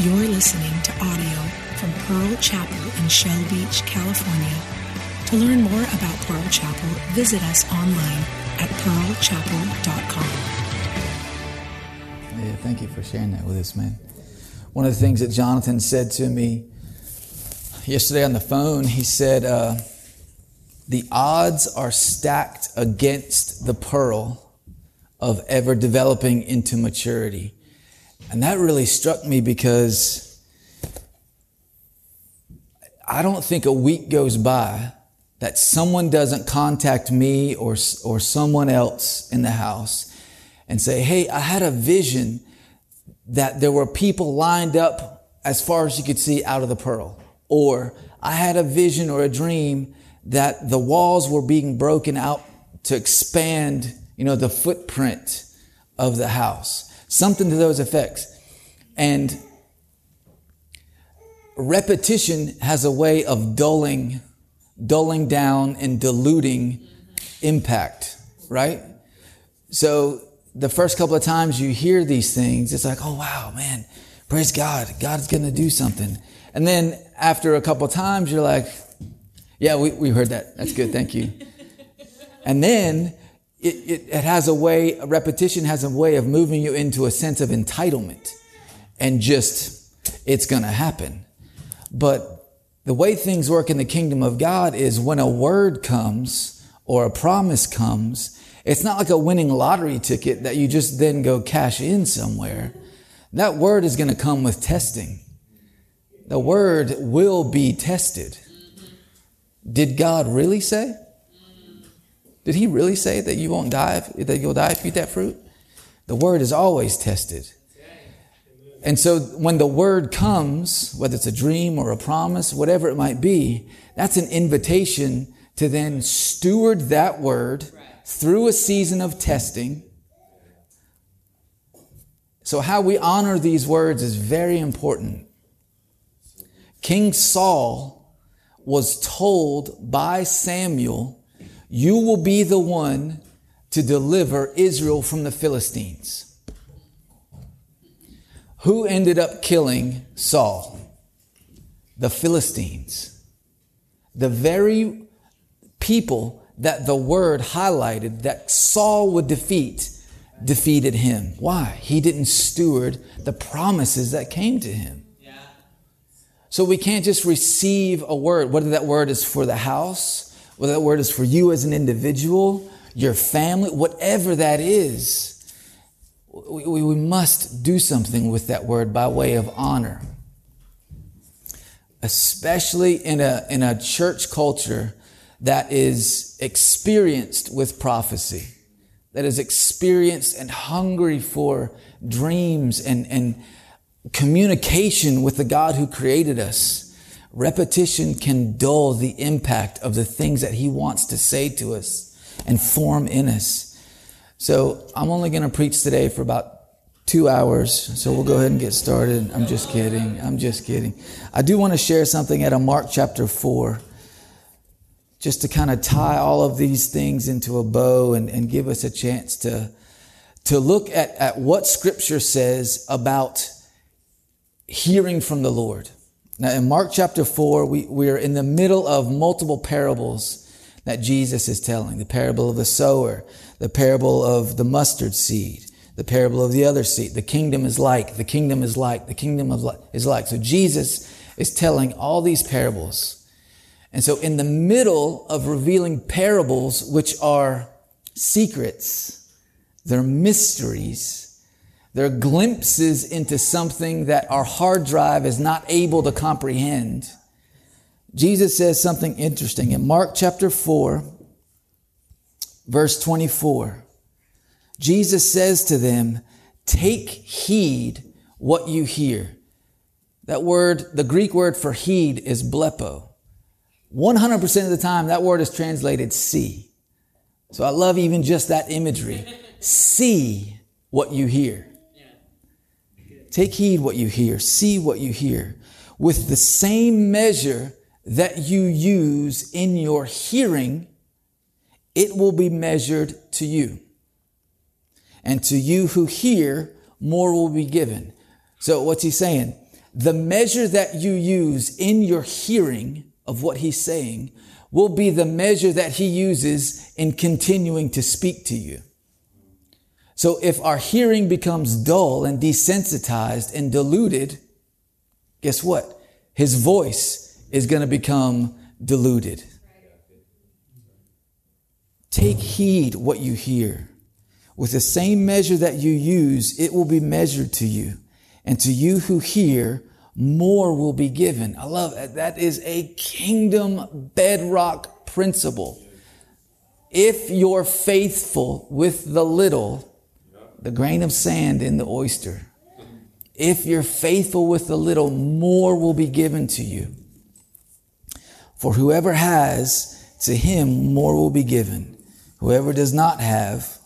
You're listening to audio from Pearl Chapel in Shell Beach, California. To learn more about Pearl Chapel, visit us online at pearlchapel.com. Yeah, thank you for sharing that with us, man. One of the things that Jonathan said to me yesterday on the phone, he said, uh, The odds are stacked against the pearl of ever developing into maturity. And that really struck me because I don't think a week goes by that someone doesn't contact me or, or someone else in the house and say, Hey, I had a vision that there were people lined up as far as you could see out of the pearl. Or I had a vision or a dream that the walls were being broken out to expand, you know, the footprint of the house. Something to those effects. And repetition has a way of dulling, dulling down and diluting impact, right? So the first couple of times you hear these things, it's like, oh wow, man, praise God. God's going to do something. And then after a couple of times, you're like, yeah, we, we heard that. That's good. Thank you. and then it, it, it has a way, repetition has a way of moving you into a sense of entitlement and just, it's going to happen. But the way things work in the kingdom of God is when a word comes or a promise comes, it's not like a winning lottery ticket that you just then go cash in somewhere. That word is going to come with testing. The word will be tested. Did God really say? Did he really say that you won't die, if, that you'll die if you eat that fruit? The word is always tested. And so when the word comes, whether it's a dream or a promise, whatever it might be, that's an invitation to then steward that word through a season of testing. So how we honor these words is very important. King Saul was told by Samuel, you will be the one to deliver Israel from the Philistines. Who ended up killing Saul? The Philistines. The very people that the word highlighted that Saul would defeat defeated him. Why? He didn't steward the promises that came to him. So we can't just receive a word, whether that word is for the house, whether that word is for you as an individual, your family, whatever that is we, we must do something with that word by way of honor. Especially in a, in a church culture that is experienced with prophecy, that is experienced and hungry for dreams and, and communication with the God who created us. Repetition can dull the impact of the things that He wants to say to us and form in us. So I'm only going to preach today for about two hours. So we'll go ahead and get started. I'm just kidding. I'm just kidding. I do want to share something out of Mark chapter 4, just to kind of tie all of these things into a bow and, and give us a chance to, to look at, at what scripture says about hearing from the Lord. Now, in Mark chapter 4, we, we are in the middle of multiple parables that Jesus is telling the parable of the sower, the parable of the mustard seed, the parable of the other seed. The kingdom is like, the kingdom is like, the kingdom of is like. So Jesus is telling all these parables. And so in the middle of revealing parables, which are secrets, they're mysteries, they're glimpses into something that our hard drive is not able to comprehend. Jesus says something interesting in Mark chapter 4, verse 24. Jesus says to them, Take heed what you hear. That word, the Greek word for heed is blepo. 100% of the time, that word is translated see. So I love even just that imagery. see what you hear. Take heed what you hear. See what you hear. With the same measure that you use in your hearing, it will be measured to you. And to you who hear, more will be given. So what's he saying? the measure that you use in your hearing of what he's saying will be the measure that he uses in continuing to speak to you. So if our hearing becomes dull and desensitized and diluted, guess what? His voice is going to become diluted. Take heed what you hear. With the same measure that you use, it will be measured to you. And to you who hear, more will be given. I love that. That is a kingdom bedrock principle. If you're faithful with the little, the grain of sand in the oyster, if you're faithful with the little, more will be given to you. For whoever has, to him more will be given. Whoever does not have,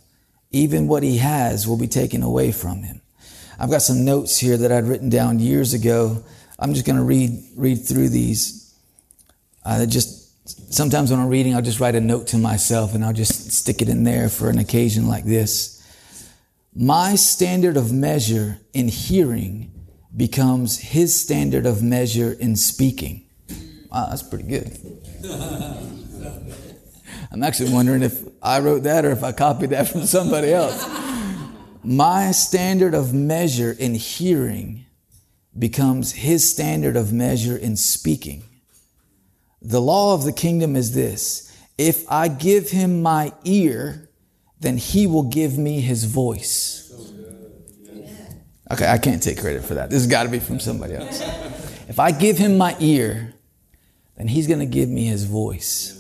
even what he has will be taken away from him. I've got some notes here that I'd written down years ago. I'm just going to read read through these. Uh, I just sometimes when I'm reading, I'll just write a note to myself and I'll just stick it in there for an occasion like this. My standard of measure in hearing becomes his standard of measure in speaking. Wow, that's pretty good. I'm actually wondering if I wrote that or if I copied that from somebody else. My standard of measure in hearing becomes his standard of measure in speaking. The law of the kingdom is this if I give him my ear, then he will give me his voice. Okay, I can't take credit for that. This has got to be from somebody else. If I give him my ear, then he's going to give me his voice.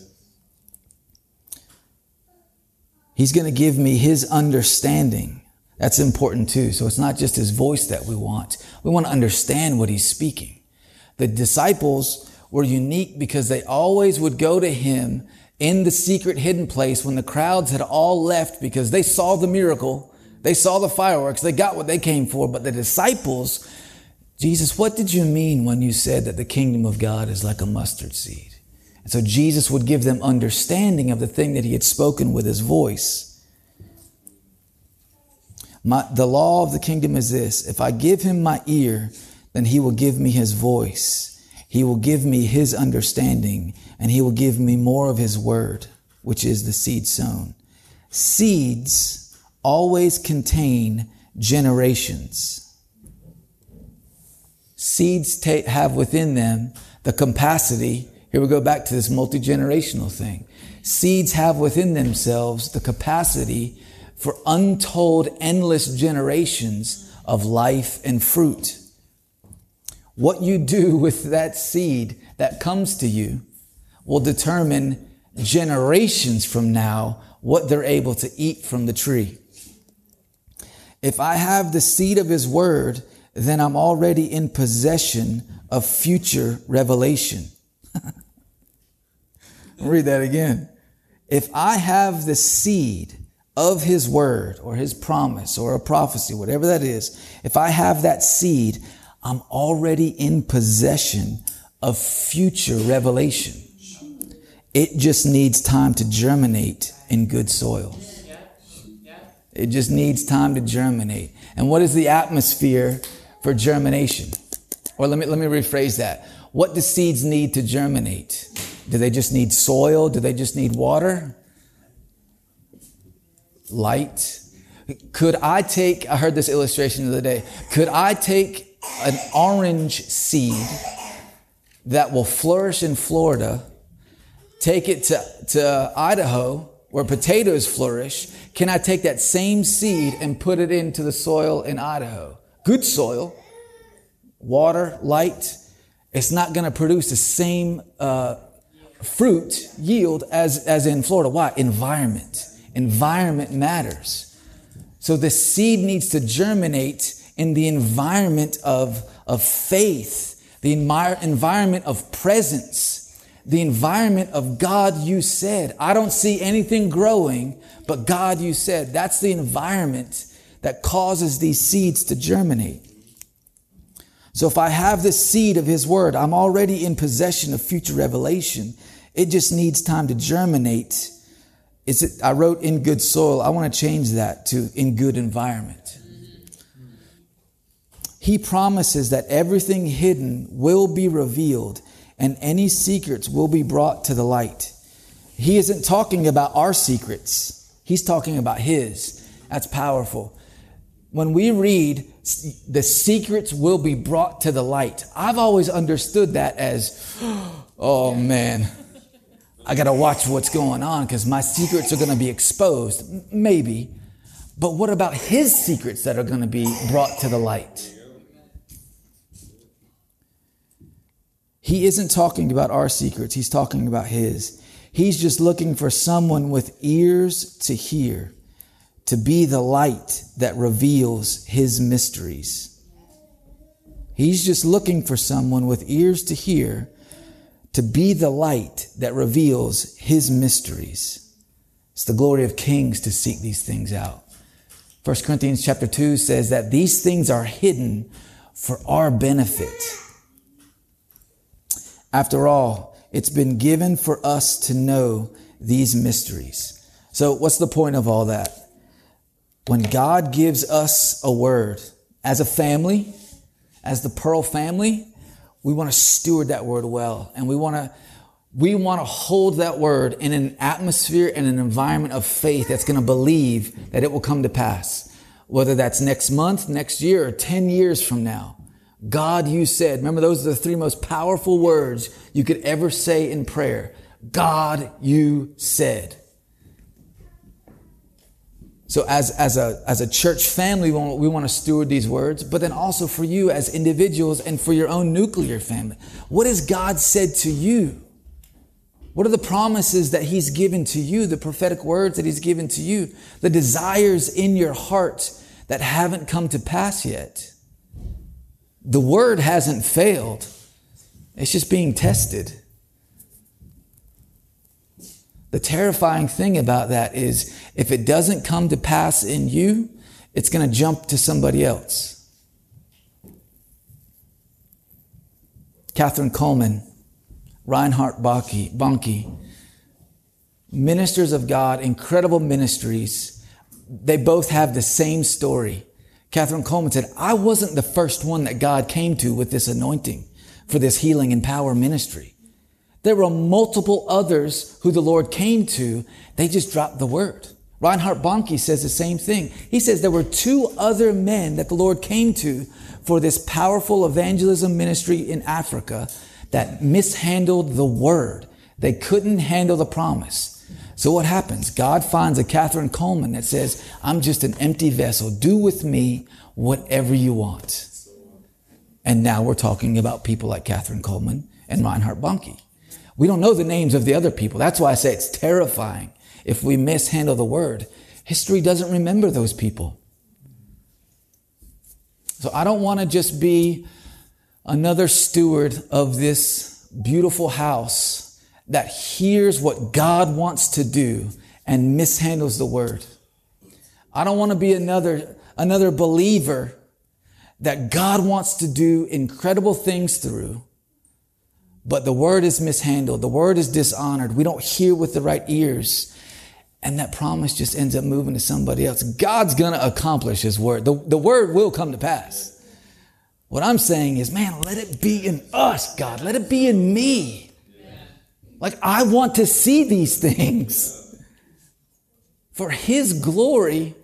He's going to give me his understanding. That's important too. So it's not just his voice that we want. We want to understand what he's speaking. The disciples were unique because they always would go to him in the secret hidden place when the crowds had all left because they saw the miracle. They saw the fireworks. They got what they came for. But the disciples, Jesus, what did you mean when you said that the kingdom of God is like a mustard seed? And so Jesus would give them understanding of the thing that he had spoken with his voice. My, the law of the kingdom is this if I give him my ear, then he will give me his voice. He will give me his understanding, and he will give me more of his word, which is the seed sown. Seeds always contain generations. Seeds ta- have within them the capacity here we go back to this multi generational thing. Seeds have within themselves the capacity for untold, endless generations of life and fruit. What you do with that seed that comes to you will determine generations from now what they're able to eat from the tree. If I have the seed of his word, then I'm already in possession of future revelation. read that again. If I have the seed of his word or his promise or a prophecy, whatever that is, if I have that seed, I'm already in possession of future revelation. It just needs time to germinate in good soil. It just needs time to germinate. And what is the atmosphere for germination? Or let me, let me rephrase that. What do seeds need to germinate? Do they just need soil? Do they just need water? Light? Could I take, I heard this illustration the other day. Could I take an orange seed that will flourish in Florida, take it to, to Idaho where potatoes flourish? Can I take that same seed and put it into the soil in Idaho? Good soil, water, light. It's not going to produce the same uh, fruit yield as, as in Florida. Why? Environment. Environment matters. So the seed needs to germinate in the environment of, of faith, the environment of presence, the environment of God, you said. I don't see anything growing, but God, you said. That's the environment that causes these seeds to germinate. So if I have the seed of his word, I'm already in possession of future revelation. It just needs time to germinate. Is it, I wrote in good soil. I want to change that to in good environment. He promises that everything hidden will be revealed and any secrets will be brought to the light. He isn't talking about our secrets. He's talking about his. That's powerful. When we read the secrets will be brought to the light, I've always understood that as, oh man, I got to watch what's going on because my secrets are to be exposed. Maybe. But what about his secrets that are to be brought to the light? He isn't talking about our secrets, he's talking about his. He's just looking for someone with ears to hear, to be the light that reveals his mysteries. He's just looking for someone with ears to hear, to be the light that reveals his mysteries. It's the glory of kings to seek these things out. 1 Corinthians chapter 2 says that these things are hidden for our benefit. After all, it's been given for us to know these mysteries. So, what's the point of all that? When God gives us a word as a family, as the Pearl family, we want to steward that word well. And we want to we want to hold that word in an atmosphere and an environment of faith that's going to believe that it will come to pass. Whether that's next month, next year, or 10 years from now. God, you said. Remember, those are the three most powerful words you could ever say in prayer. God, you said. So as, as a, as a church family, we want, we want to steward these words, but then also for you as individuals and for your own nuclear family. What has God said to you? What are the promises that He's given to you, the prophetic words that He's given to you, the desires in your heart that haven't come to pass yet? The word hasn't failed. It's just being tested. The terrifying thing about that is if it doesn't come to pass in you, it's going to jump to somebody else. Kathryn Kuhlman, Reinhard Bonnke, ministers of God, incredible ministries. They both have the same story. Kathryn Kuhlman said, I wasn't the first one that God came to with this anointing for this healing and power ministry. There were multiple others who the Lord came to. They just dropped the word. Reinhard Bonnke says the same thing. He says there were two other men that the Lord came to for this powerful evangelism ministry in Africa that mishandled the word. They couldn't handle the promise. So what happens? God finds a Kathryn Kuhlman that says, I'm just an empty vessel. Do with me whatever you want. And now we're talking about people like Kathryn Kuhlman and Reinhard Bonnke. We don't know the names of the other people. That's why I say it's terrifying if we mishandle the word. History doesn't remember those people. So I don't want to just be another steward of this beautiful house that hears what God wants to do and mishandles the word. I don't want to be another, another believer that God wants to do incredible things through but the word is mishandled. The word is dishonored. We don't hear with the right ears. And that promise just ends up moving to somebody else. God's going to accomplish his word. The, the word will come to pass. What I'm saying is, man, let it be in us, God. Let it be in me. Like, I want to see these things for his glory,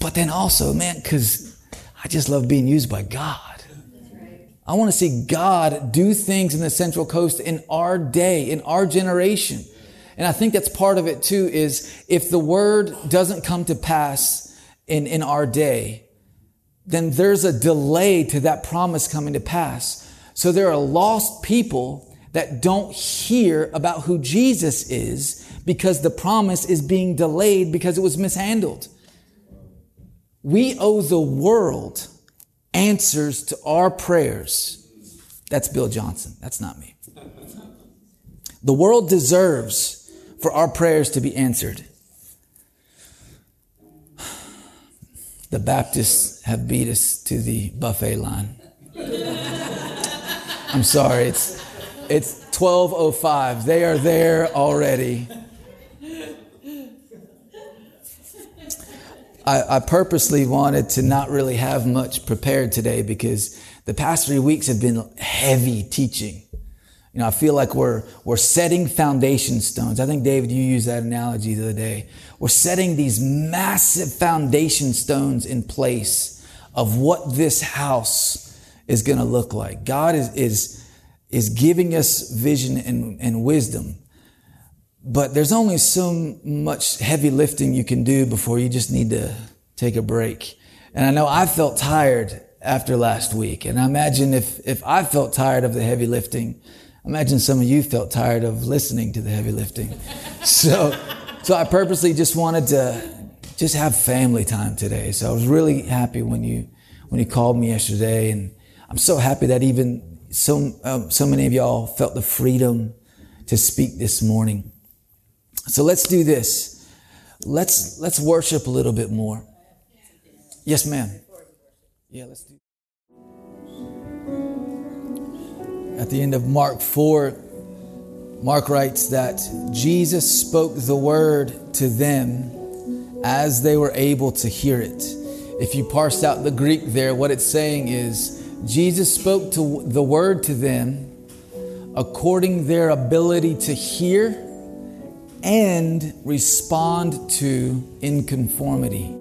but then also, man, because I just love being used by God. I want to see God do things in the Central Coast in our day, in our generation. And I think that's part of it too, is if the word doesn't come to pass in, in our day, then there's a delay to that promise coming to pass. So there are lost people that don't hear about who Jesus is because the promise is being delayed because it was mishandled. We owe the world answers to our prayers. That's Bill Johnson. That's not me. The world deserves for our prayers to be answered. The Baptists have beat us to the buffet line. I'm sorry, it's it's 1205. They are there already. I, I, purposely wanted to not really have much prepared today because the past three weeks have been heavy teaching. You know, I feel like we're, we're setting foundation stones. I think, David, you used that analogy the other day. We're setting these massive foundation stones in place of what this house is going to look like. God is, is, is giving us vision and, and wisdom. But there's only so much heavy lifting you can do before you just need to take a break. And I know I felt tired after last week. And I imagine if, if I felt tired of the heavy lifting, imagine some of you felt tired of listening to the heavy lifting. so, so I purposely just wanted to just have family time today. So I was really happy when you, when you called me yesterday. And I'm so happy that even so, um, so many of y'all felt the freedom to speak this morning. So let's do this. Let's let's worship a little bit more. Yes, ma'am. Yeah, let's do. At the end of Mark 4, Mark writes that Jesus spoke the word to them as they were able to hear it. If you parse out the Greek there, what it's saying is Jesus spoke to the word to them according their ability to hear and respond to in conformity.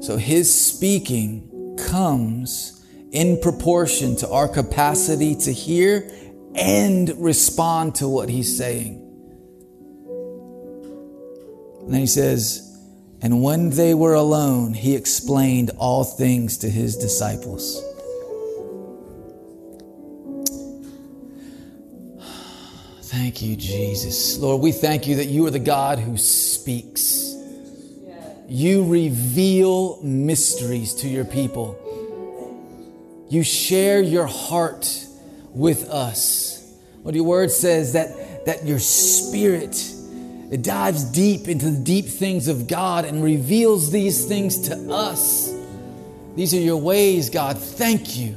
So his speaking comes in proportion to our capacity to hear and respond to what he's saying. And then he says, and when they were alone, he explained all things to his disciples. Thank you, Jesus. Lord, we thank you that you are the God who speaks. You reveal mysteries to your people. You share your heart with us. What your word says that, that your spirit it dives deep into the deep things of God and reveals these things to us. These are your ways, God. Thank you.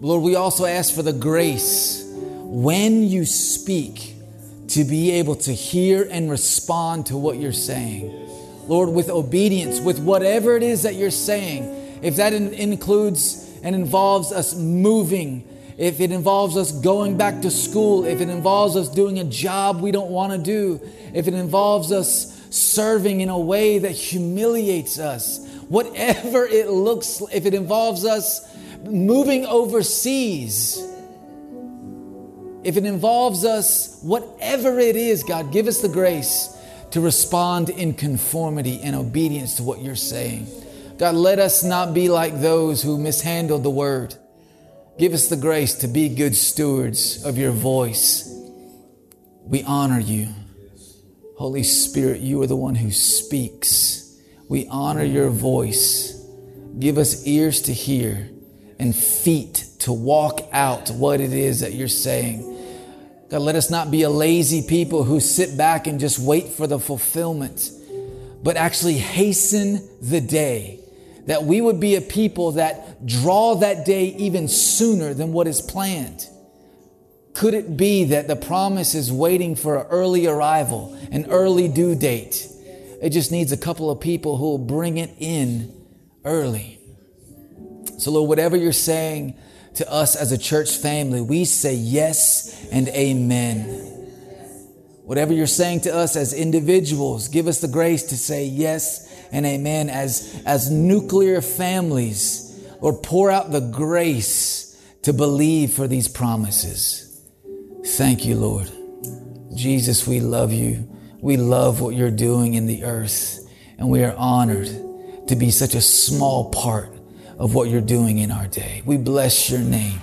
Lord, we also ask for the grace when you speak, to be able to hear and respond to what you're saying. Lord, with obedience, with whatever it is that you're saying, if that in- includes and involves us moving, if it involves us going back to school, if it involves us doing a job we don't want to do, if it involves us serving in a way that humiliates us, whatever it looks, like, if it involves us moving overseas, if it involves us, whatever it is, God, give us the grace to respond in conformity and obedience to what you're saying. God, let us not be like those who mishandled the word. Give us the grace to be good stewards of your voice. We honor you. Holy Spirit, you are the one who speaks. We honor your voice. Give us ears to hear and feet to walk out what it is that you're saying. God, let us not be a lazy people who sit back and just wait for the fulfillment, but actually hasten the day. That we would be a people that draw that day even sooner than what is planned. Could it be that the promise is waiting for an early arrival, an early due date? It just needs a couple of people who will bring it in early. So, Lord, whatever you're saying, to us as a church family, we say yes and amen. Whatever you're saying to us as individuals, give us the grace to say yes and amen as, as nuclear families, or pour out the grace to believe for these promises. Thank you, Lord. Jesus, we love you. We love what you're doing in the earth, and we are honored to be such a small part of what you're doing in our day. We bless your name.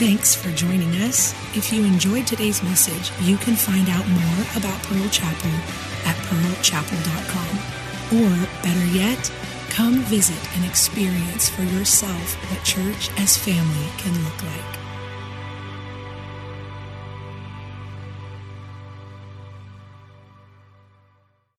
Thanks for joining us. If you enjoyed today's message, you can find out more about Pearl Chapel at pearlchapel.com. Or better yet, come visit and experience for yourself what church as family can look like.